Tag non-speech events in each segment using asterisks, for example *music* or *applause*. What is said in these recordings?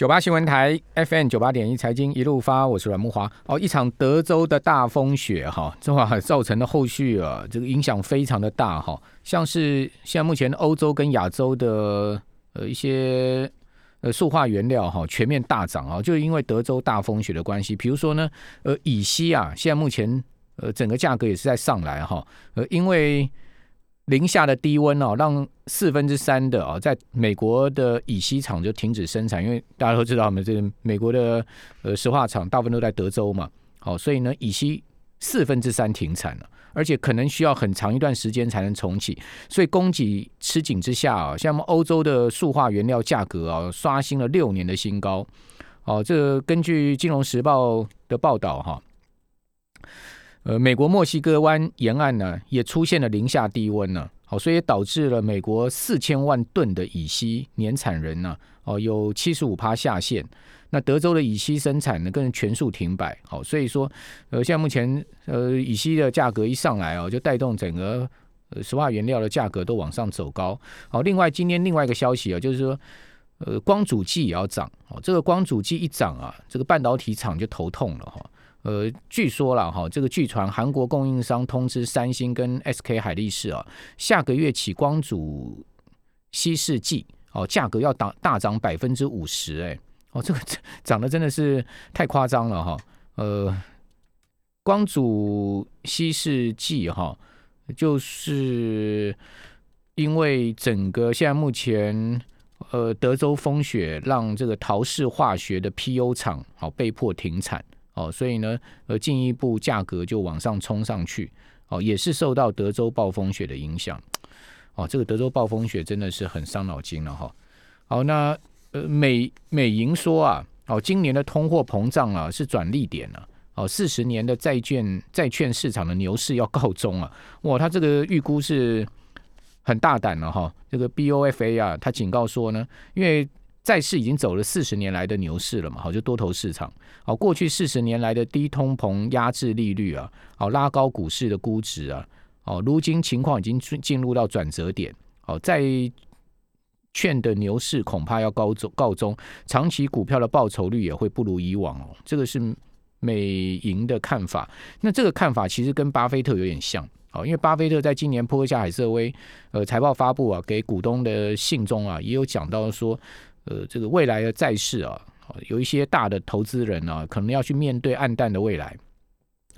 九八新闻台 FM 九八点一财经一路发，我是阮木华。哦，一场德州的大风雪哈，这话造成的后续啊，这个影响非常的大哈。像是现在目前欧洲跟亚洲的呃一些呃塑化原料哈全面大涨啊，就是因为德州大风雪的关系。比如说呢，呃，乙烯啊，现在目前呃整个价格也是在上来哈，呃，因为。零下的低温哦，让四分之三的哦，在美国的乙烯厂就停止生产，因为大家都知道，我们这个美国的呃石化厂大部分都在德州嘛，好，所以呢，乙烯四分之三停产了，而且可能需要很长一段时间才能重启，所以供给吃紧之下啊，像我们欧洲的塑化原料价格啊，刷新了六年的新高，哦，这根据金融时报的报道哈。呃，美国墨西哥湾沿岸呢，也出现了零下低温呢，好，所以导致了美国四千万吨的乙烯年产人呢，哦，有七十五趴下线。那德州的乙烯生产呢，更是全数停摆。好，所以说，呃，现在目前呃，乙烯的价格一上来哦，就带动整个呃石化原料的价格都往上走高。好，另外今天另外一个消息啊，就是说，呃，光主机也要涨。哦，这个光主机一涨啊，这个半导体厂就头痛了哈。呃，据说了哈，这个据传韩国供应商通知三星跟 SK 海力士啊，下个月起光阻稀释剂哦，价格要大大涨百分之五十，哎，哦，这个涨得真的是太夸张了哈。呃，光阻稀释剂哈，就是因为整个现在目前呃德州风雪让这个陶氏化学的 PU 厂好被迫停产。哦，所以呢，呃，进一步价格就往上冲上去，哦，也是受到德州暴风雪的影响，哦，这个德州暴风雪真的是很伤脑筋了哈。好，那呃，美美银说啊，哦，今年的通货膨胀啊是转利点了，哦，四十年的债券债券市场的牛市要告终了，哇，他这个预估是很大胆了哈。这个 BOFA 啊，他警告说呢，因为债市已经走了四十年来的牛市了嘛，好就多头市场，好过去四十年来的低通膨压制利率啊，好拉高股市的估值啊，哦如今情况已经进入到转折点，好债券的牛市恐怕要告终告终，长期股票的报酬率也会不如以往哦，这个是美银的看法。那这个看法其实跟巴菲特有点像，哦，因为巴菲特在今年坡下海瑟威呃财报发布啊，给股东的信中啊，也有讲到说。呃，这个未来的债市啊，有一些大的投资人啊，可能要去面对暗淡的未来。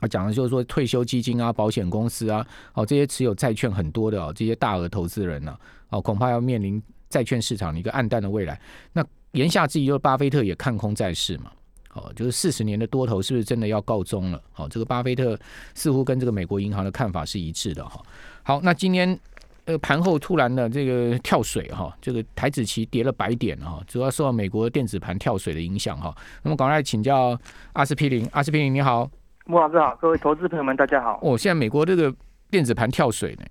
他讲的就是说，退休基金啊、保险公司啊，哦，这些持有债券很多的哦，这些大额投资人呢，哦，恐怕要面临债券市场的一个暗淡的未来。那言下之意，就是巴菲特也看空债市嘛，哦，就是四十年的多头是不是真的要告终了？好，这个巴菲特似乎跟这个美国银行的看法是一致的哈。好，那今天。呃，盘后突然的这个跳水哈，这个台子期跌了百点哈，主要受到美国电子盘跳水的影响哈。那么，赶快请教阿司匹林，阿司匹林你好，穆老师好，各位投资朋友们大家好。哦，现在美国这个电子盘跳水呢？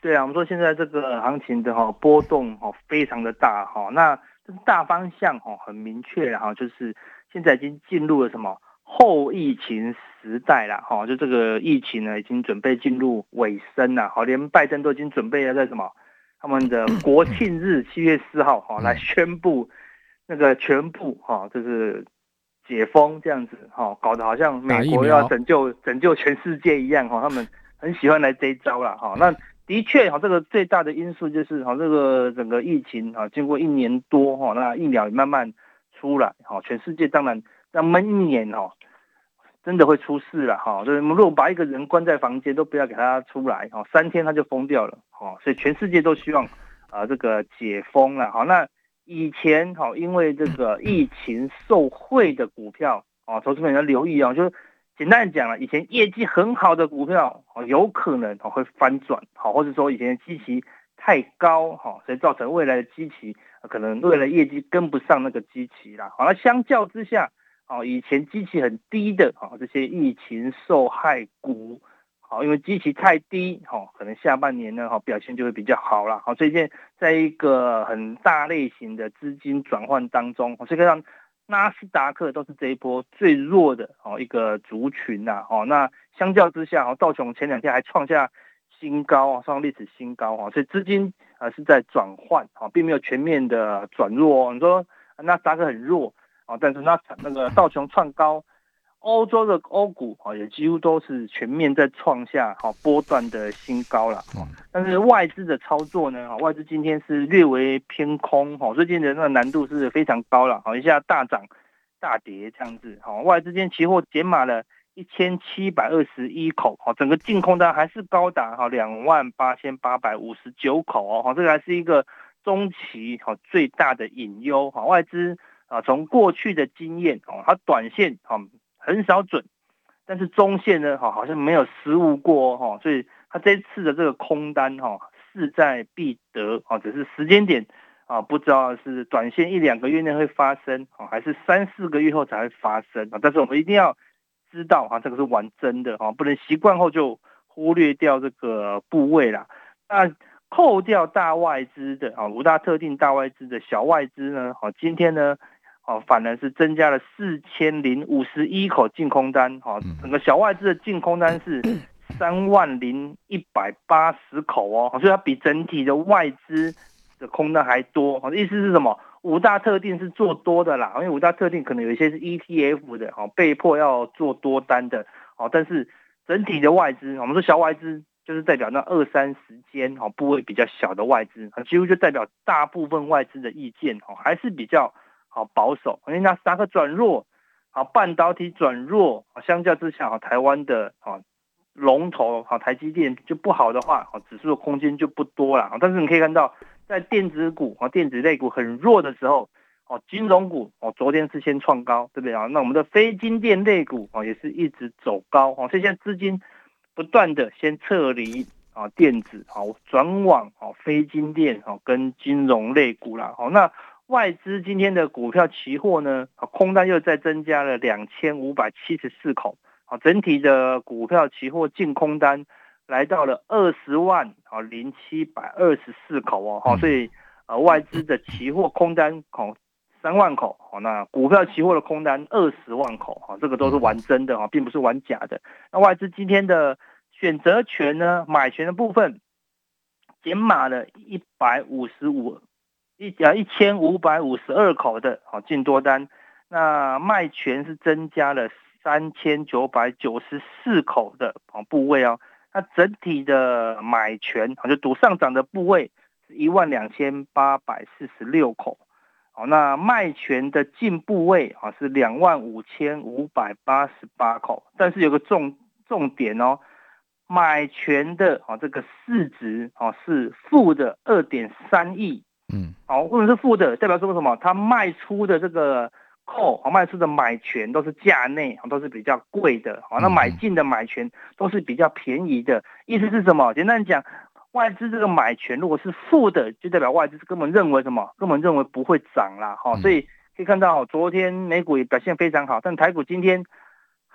对啊，我们说现在这个行情的哈波动哈非常的大哈，那大方向哈很明确哈，就是现在已经进入了什么？后疫情时代了，哈，就这个疫情呢，已经准备进入尾声了，好，连拜登都已经准备要在什么他们的国庆日七月四号，哈，来宣布那个全部哈，就是解封这样子，哈，搞得好像美国要拯救拯救全世界一样，哈，他们很喜欢来这一招了，哈，那的确，哈，这个最大的因素就是，哈，这个整个疫情，哈，经过一年多，哈，那疫苗也慢慢出来，哈，全世界当然。那闷一年哦，真的会出事了哈。就是如果把一个人关在房间，都不要给他出来哈，三天他就疯掉了哦。所以全世界都希望啊这个解封了好。那以前哈，因为这个 *laughs* 疫情受惠的股票哦，投资朋友要留意哦。就是简单讲了，以前业绩很好的股票哦，有可能哦会翻转好，或者说以前的基期太高哈，所以造成未来的基期可能未来业绩跟不上那个基期啦。好，那相较之下。哦，以前基期很低的，哈，这些疫情受害股，好，因为基期太低，哈，可能下半年呢，哈，表现就会比较好了，好，最近在一个很大类型的资金转换当中，所以让纳斯达克都是这一波最弱的，哦，一个族群呐，哦，那相较之下，哦，道琼前两天还创下新高啊，创历史新高啊，所以资金啊是在转换，啊，并没有全面的转弱，哦你说纳斯达克很弱。啊，但是那那个道琼创高。欧洲的欧股啊，也几乎都是全面在创下好波段的新高了。但是外资的操作呢，外资今天是略微偏空，哈，最近的那个难度是非常高了，好，一下大涨大跌这样子，好，外资今天期货减码了一千七百二十一口，好，整个净空单还是高达哈两万八千八百五十九口哦，好，这个还是一个中期好最大的隐忧，哈，外资啊，从过去的经验哦，它短线好。很少准，但是中线呢，哈，好像没有失误过哈，所以它这次的这个空单哈，势在必得啊，只是时间点啊，不知道是短线一两个月内会发生啊，还是三四个月后才会发生啊。但是我们一定要知道哈，这个是玩真的哈，不能习惯后就忽略掉这个部位啦。那扣掉大外资的啊，五大特定大外资的小外资呢，好，今天呢。哦，反而是增加了四千零五十一口净空单，哈，整个小外资的净空单是三万零一百八十口哦，所以它比整体的外资的空单还多。意思是什么？五大特定是做多的啦，因为五大特定可能有一些是 ETF 的，哦，被迫要做多单的，哦，但是整体的外资，我们说小外资就是代表那二三十间，哦，部位比较小的外资，几乎就代表大部分外资的意见，哦，还是比较。好保守，因为那三个转弱，好半导体转弱，相较之下，台湾的啊龙头好台积电就不好的话，指数的空间就不多了。但是你可以看到，在电子股啊电子类股很弱的时候，哦金融股哦昨天是先创高，对不对啊？那我们的非金电类股哦也是一直走高，哦所以现在资金不断的先撤离啊电子，好转往哦非金电哦跟金融类股啦，好那。外资今天的股票期货呢，空单又再增加了两千五百七十四口，好，整体的股票期货净空单来到了二十万啊零七百二十四口哦，好，所以呃外资的期货空单口三万口，好，那股票期货的空单二十万口，哈，这个都是玩真的哈，并不是玩假的。那外资今天的选择权呢，买权的部分减码了一百五十五。一啊一千五百五十二口的啊进多单，那卖权是增加了三千九百九十四口的啊部位哦，那整体的买权啊就赌上涨的部位是一万两千八百四十六口，好，那卖权的进部位啊是两万五千五百八十八口，但是有个重重点哦，买权的啊这个市值啊是负的二点三亿。嗯，好，或者是负的，代表说什么？它卖出的这个扣和卖出的买权都是价内，都是比较贵的。好，那买进的买权都是比较便宜的。意思是什么？简单讲，外资这个买权如果是负的，就代表外资根本认为什么？根本认为不会涨啦。哈，所以可以看到，昨天美股也表现非常好，但台股今天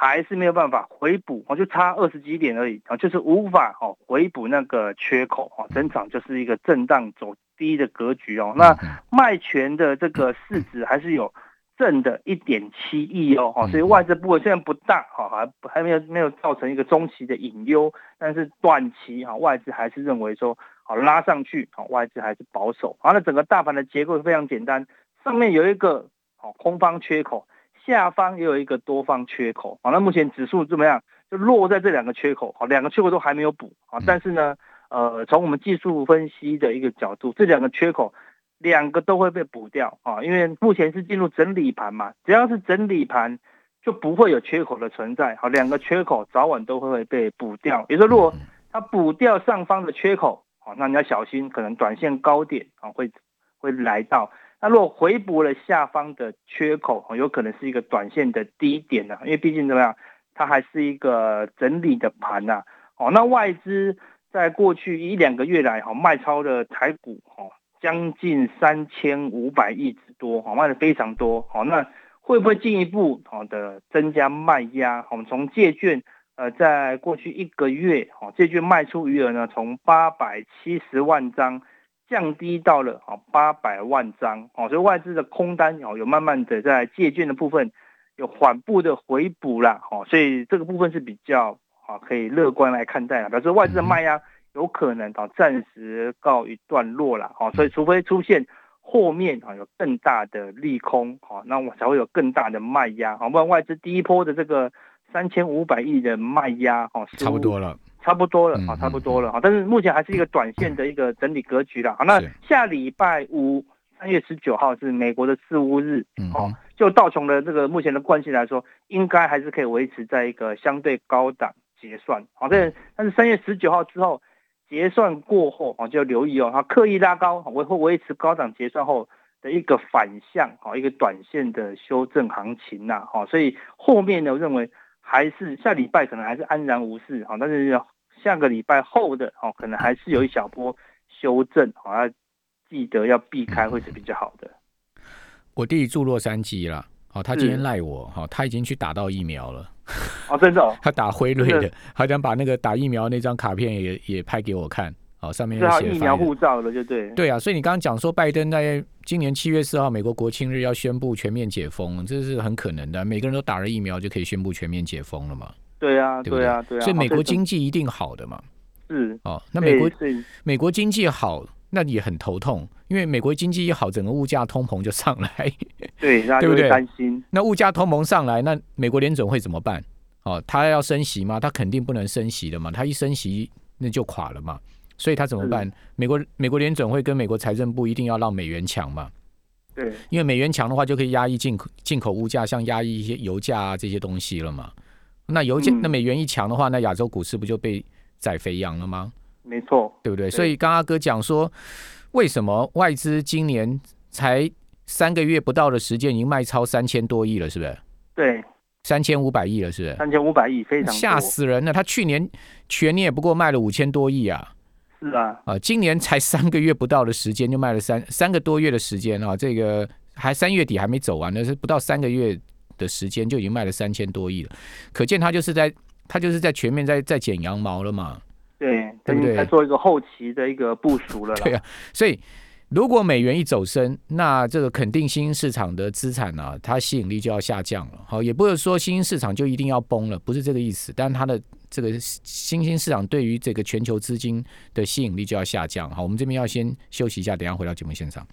还是没有办法回补，哦，就差二十几点而已，啊，就是无法哦回补那个缺口，哈，整场就是一个震荡走。低的格局哦，那卖权的这个市值还是有正的一点七亿哦，哈，所以外资部位虽然不大，哈，还还没有没有造成一个中期的隐忧，但是短期哈外资还是认为说，好拉上去，好外资还是保守，好，那整个大盘的结构是非常简单，上面有一个好空方缺口，下方也有一个多方缺口，好，那目前指数怎么样？就落在这两个缺口，好，两个缺口都还没有补，好，但是呢。呃，从我们技术分析的一个角度，这两个缺口，两个都会被补掉啊，因为目前是进入整理盘嘛，只要是整理盘，就不会有缺口的存在。好，两个缺口早晚都会被补掉。比如说，如果它补掉上方的缺口，好，那你要小心，可能短线高点啊会会来到。那如果回补了下方的缺口，有可能是一个短线的低点呢，因为毕竟怎么样，它还是一个整理的盘呐。哦，那外资。在过去一两个月来，哈卖超的台股，哈将近三千五百亿之多，哈卖的非常多，好，那会不会进一步好的增加卖压？我们从借券，呃，在过去一个月，哈借券卖出余额呢，从八百七十万张降低到了啊八百万张，哦，所以外资的空单哦有慢慢的在借券的部分有缓步的回补啦，哦，所以这个部分是比较。啊，可以乐观来看待啊，表示外资的卖压有可能啊暂时告一段落了，哦，所以除非出现后面啊有更大的利空，好，那我才会有更大的卖压，好，不然外资第一波的这个三千五百亿的卖压，哦，差不多了，差不多了，好，差不多了，好，但是目前还是一个短线的一个整理格局啦，好，那下礼拜五三月十九号是美国的四五日，哦，就道琼的这个目前的惯性来说，应该还是可以维持在一个相对高档结算，好，但是但是三月十九号之后。结算过后啊，就留意哦，它刻意拉高，维会维持高档结算后的一个反向，好一个短线的修正行情呐，好，所以后面呢，我认为还是下礼拜可能还是安然无事，好，但是下个礼拜后的哦，可能还是有一小波修正，好，要记得要避开会是比较好的。我弟住洛杉矶了。哦，他今天赖我，哈，他已经去打到疫苗了。哦，真的，*laughs* 他打辉瑞的，好想把那个打疫苗那张卡片也也拍给我看。哦，上面写疫苗护照了，就对。对啊，所以你刚刚讲说拜登在今年七月四号美国国庆日要宣布全面解封，这是很可能的。每个人都打了疫苗就可以宣布全面解封了嘛？对啊，对啊，对啊。所以美国经济一定好的嘛？是。哦，那美国美国经济好。那也很头痛，因为美国经济一好，整个物价通膨就上来，*laughs* 对，对不对？担心。那物价通膨上来，那美国联准会怎么办？哦，他要升息吗？他肯定不能升息的嘛，他一升息那就垮了嘛。所以他怎么办？美国美国联准会跟美国财政部一定要让美元强嘛。对，因为美元强的话，就可以压抑进口进口物价，像压抑一些油价啊这些东西了嘛。那油价那美元一强的话，那亚洲股市不就被宰肥羊了吗？没错，对不对？所以刚阿哥讲说，为什么外资今年才三个月不到的时间，已经卖超三千多亿了，是不是？对，三千五百亿了，是不是？三千五百亿，非常吓死人了。他去年全年也不过卖了五千多亿啊。是啊，啊，今年才三个月不到的时间就卖了三三个多月的时间啊，这个还三月底还没走完呢，是不到三个月的时间就已经卖了三千多亿了，可见他就是在他就是在全面在在剪羊毛了嘛。对，对不对？在做一个后期的一个部署了。对啊，所以如果美元一走升，那这个肯定新兴市场的资产呢，它吸引力就要下降了。好，也不是说新兴市场就一定要崩了，不是这个意思。但它的这个新兴市场对于这个全球资金的吸引力就要下降。好，我们这边要先休息一下，等下回到节目现场。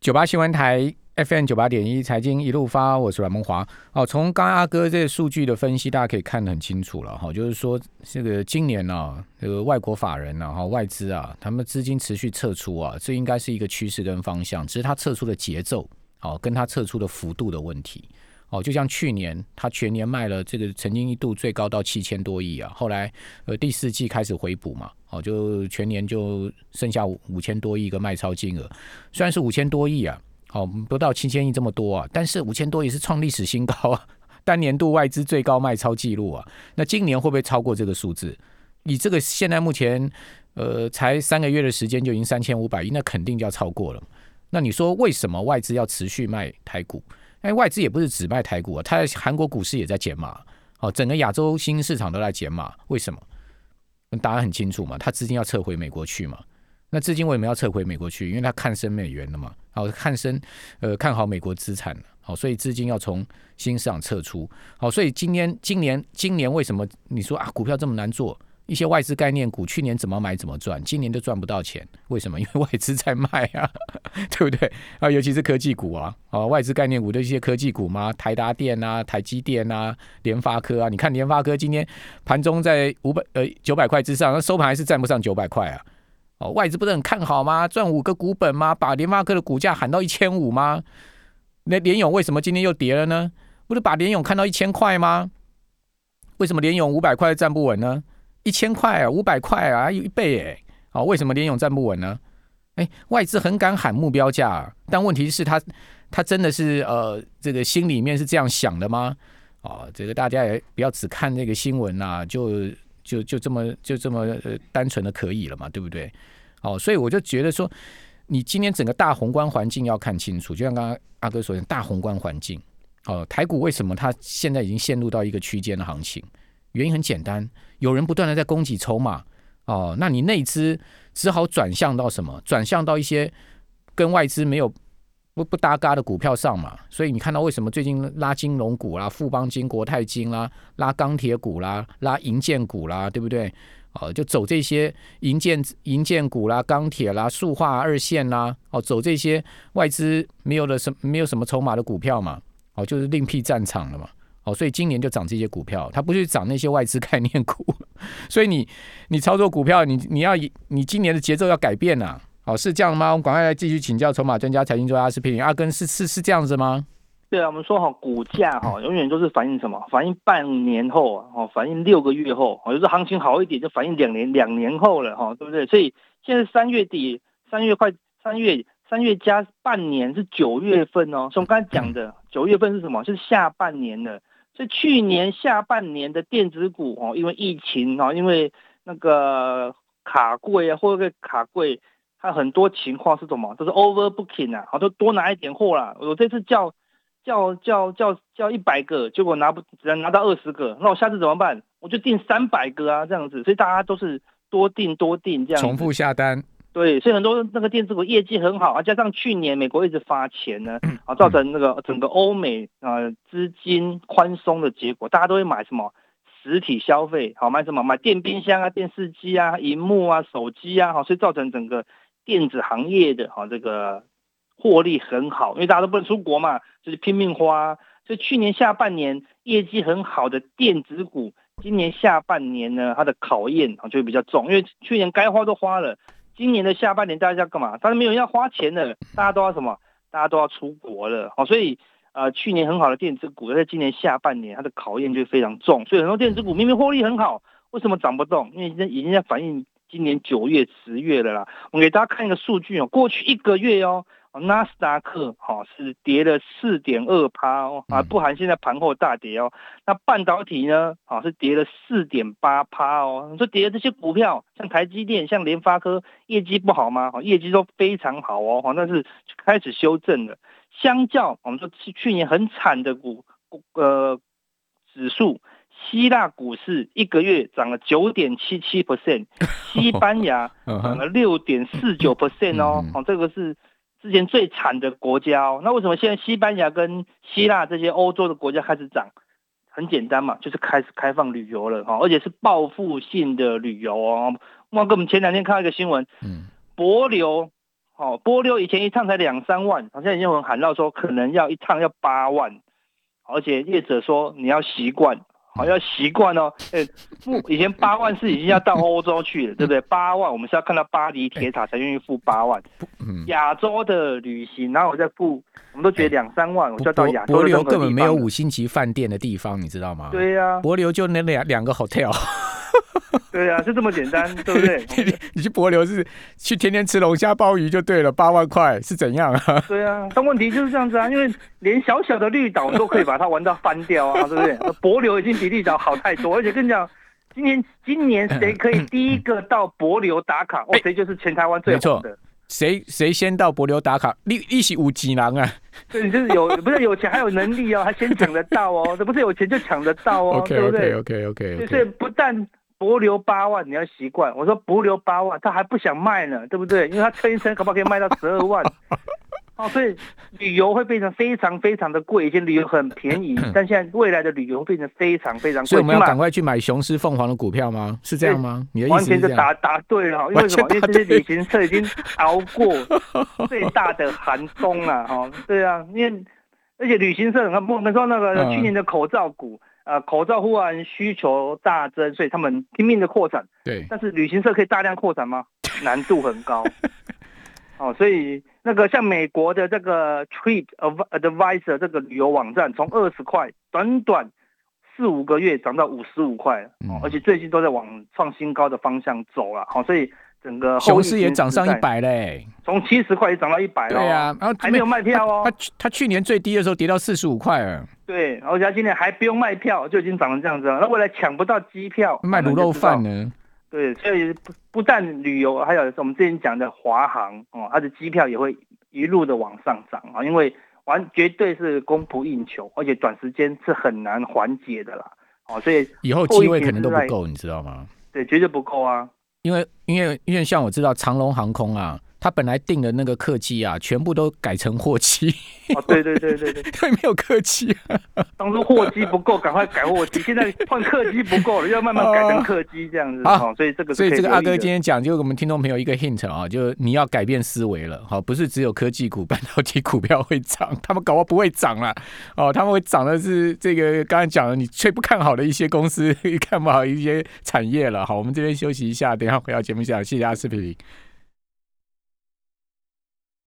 九八新闻台。FM 九八点一财经一路发，我是阮梦华。哦，从刚阿哥这个数据的分析，大家可以看得很清楚了哈。就是说，这个今年呢，这个外国法人呢，哈，外资啊，他们资金持续撤出啊，这应该是一个趋势跟方向，只是它撤出的节奏，哦，跟它撤出的幅度的问题。哦，就像去年，它全年卖了这个曾经一度最高到七千多亿啊，后来呃第四季开始回补嘛，哦，就全年就剩下五五千多亿个卖超金额，虽然是五千多亿啊。好，不到七千亿这么多啊，但是五千多也是创历史新高啊，*laughs* 单年度外资最高卖超记录啊。那今年会不会超过这个数字？以这个现在目前，呃，才三个月的时间就已经三千五百亿，那肯定就要超过了。那你说为什么外资要持续卖台股？哎，外资也不是只卖台股啊，它韩国股市也在减码，哦，整个亚洲新兴市场都在减码，为什么？答案很清楚嘛，它资金要撤回美国去嘛。那资金为什么要撤回美国去？因为他看升美元了嘛，好看升，呃，看好美国资产好，所以资金要从新市场撤出，好，所以今年今年今年为什么你说啊股票这么难做？一些外资概念股去年怎么买怎么赚，今年都赚不到钱，为什么？因为外资在卖啊，*laughs* 对不对啊？尤其是科技股啊，啊，外资概念股的一些科技股嘛，台达电啊、台积电啊、联发科啊，你看联发科今天盘中在五百呃九百块之上，那收盘还是站不上九百块啊。哦，外资不是很看好吗？赚五个股本吗？把联发科的股价喊到一千五吗？那联勇为什么今天又跌了呢？不是把联勇看到一千块吗？为什么联勇五百块站不稳呢？一千块啊，五百块啊，有一倍哎！哦，为什么联勇站不稳呢？哎，外资很敢喊目标价，但问题是他他真的是呃，这个心里面是这样想的吗？哦，这个大家也不要只看这个新闻呐，就。就就这么就这么呃单纯的可以了嘛，对不对？哦，所以我就觉得说，你今天整个大宏观环境要看清楚，就像刚刚阿哥所讲，大宏观环境哦，台股为什么它现在已经陷入到一个区间的行情？原因很简单，有人不断的在供给筹码哦，那你内资只好转向到什么？转向到一些跟外资没有。不不搭嘎的股票上嘛，所以你看到为什么最近拉金融股啦、富邦金、国泰金啦、拉钢铁股啦、拉银建股啦，对不对？哦，就走这些银建银建股啦、钢铁啦、塑化二线啦，哦，走这些外资没有的什没有什么筹码的股票嘛，哦，就是另辟战场了嘛。哦，所以今年就涨这些股票，它不是涨那些外资概念股。*laughs* 所以你你操作股票，你你要你今年的节奏要改变呐。哦，是这样吗？我们赶快来继续请教筹码专家、财经专家阿司匹林阿根，是是是这样子吗？对啊，我们说哈，股价哈永远都是反映什么？反映半年后啊，哦，反映六个月后，哦，就是行情好一点就反映两年两年后了哈，对不对？所以现在三月底，三月快三月三月加半年是九月份哦。所以我们刚才讲的九月份是什么？是下半年的。所以去年下半年的电子股哦，因为疫情哦，因为那个卡柜啊，或者卡柜，它很多情况是什么？就是 overbooking 啊，好，都多拿一点货啦。我这次叫叫叫叫叫一百个，结果拿不只能拿到二十个，那我下次怎么办？我就订三百个啊，这样子。所以大家都是多订多订这样。重复下单。对，所以很多那个电子股业绩很好啊，加上去年美国一直发钱呢，啊，造成那个整个欧美啊资金宽松的结果，大家都会买什么实体消费，好买什么买电冰箱啊、电视机啊、荧幕啊、手机啊，好，所以造成整个电子行业的哈这个获利很好，因为大家都不能出国嘛，就是拼命花，所以去年下半年业绩很好的电子股，今年下半年呢它的考验啊就会比较重，因为去年该花都花了。今年的下半年大家要干嘛？大家没有要花钱的，大家都要什么？大家都要出国了，好，所以呃，去年很好的电子股，在今年下半年它的考验就非常重。所以很多电子股明明获利很好，为什么涨不动？因为已经已经在反映今年九月、十月了啦。我给大家看一个数据哦，过去一个月哦。纳斯达克哈是跌了四点二趴哦啊，不含现在盘后大跌哦。那半导体呢啊是跌了四点八趴哦。你说跌的这些股票，像台积电、像联发科，业绩不好吗？业绩都非常好哦。好，但是开始修正了。相较我们说去去年很惨的股呃指数，希腊股市一个月涨了九点七七 percent，*laughs* 西班牙涨了六点四九 percent 哦。哦，这个是。之前最惨的国家哦，那为什么现在西班牙跟希腊这些欧洲的国家开始涨？很简单嘛，就是开始开放旅游了哈，而且是报复性的旅游哦。莫哥，我们前两天看到一个新闻，嗯，博流，哦，博流以前一趟才两三万，好像已经有人喊到说可能要一趟要八万，而且业者说你要习惯。好要习惯哦，哎，付以前八万是已经要到欧洲去了，对不对？八万我们是要看到巴黎铁塔才愿意付八万。亚洲的旅行，然后我再付，我们都觉得两三万，我就要到亚洲。博流根本没有五星级饭店的地方，你知道吗？对呀，博流就那两两个 hotel。*laughs* 对啊，就这么简单，对不对？*laughs* 你去博流是去天天吃龙虾鲍鱼就对了，八万块是怎样啊？对啊，但问题就是这样子啊，因为连小小的绿岛都可以把它玩到翻掉啊，对不对？*laughs* 博流已经比绿岛好太多，而且跟你讲，今年今年谁可以第一个到博流打卡，哦，谁就是全台湾最好的。谁谁先到博流打卡，利利息五几囊啊？对，就是有不是有钱还有能力哦，还先抢得到哦，这不是有钱就抢得到哦，对不对？OK OK OK，就是不但。博留八万，你要习惯。我说博留八万，他还不想卖呢，对不对？因为他撑一撑，可不可以卖到十二万？*laughs* 哦，所以旅游会变成非常非常的贵。以前旅游很便宜，*laughs* 但现在未来的旅游会变成非常非常贵。所以我们要赶快去买雄狮凤凰的股票吗？是这样吗？你的完全就答答对了，因为什么？因为这些旅行社已经熬过 *laughs* 最大的寒冬了。哈，对啊，因为而且旅行社，我们说那个去年的口罩股。呃，口罩忽然需求大增，所以他们拼命的扩展。对，但是旅行社可以大量扩展吗？*laughs* 难度很高。*laughs* 哦，所以那个像美国的这个 Trip Advisor 这个旅游网站，从二十块短短四五个月涨到五十五块，而且最近都在往创新高的方向走了。好，所以。整个熊市也涨上一百嘞，从七十块也涨到一百了。对啊，然后还没有卖票哦。他他去年最低的时候跌到四十五块了。对，而且今年还不用卖票就已经涨成这样子了。那未来抢不到机票，卖卤肉饭呢？对，所以不不但旅游，还有我们之前讲的华航哦，它的机票也会一路的往上涨啊，因为完绝对是供不应求，而且短时间是很难缓解的啦。哦，所以以后机位可能都不够，你知道吗？对，绝对不够啊。因为因为因为像我知道长龙航空啊，他本来定的那个客机啊，全部都改成货机。哦，对对对对对，*laughs* 对，没有客机。*laughs* 当初货机不够，赶快改货机。*laughs* 现在换客机不够了，要慢慢改成客机这样子。好，所以这个所以这个阿哥今天讲，就我们听众朋友一个 hint 啊，就你要改变思维了。好，不是只有科技股、半导体股票会涨，他们搞不不会涨了。哦，他们会涨的是这个刚才讲的你最不看好的一些公司，看不好一些产业了。好，我们这边休息一下，等下回到节目下，谢谢阿司匹林。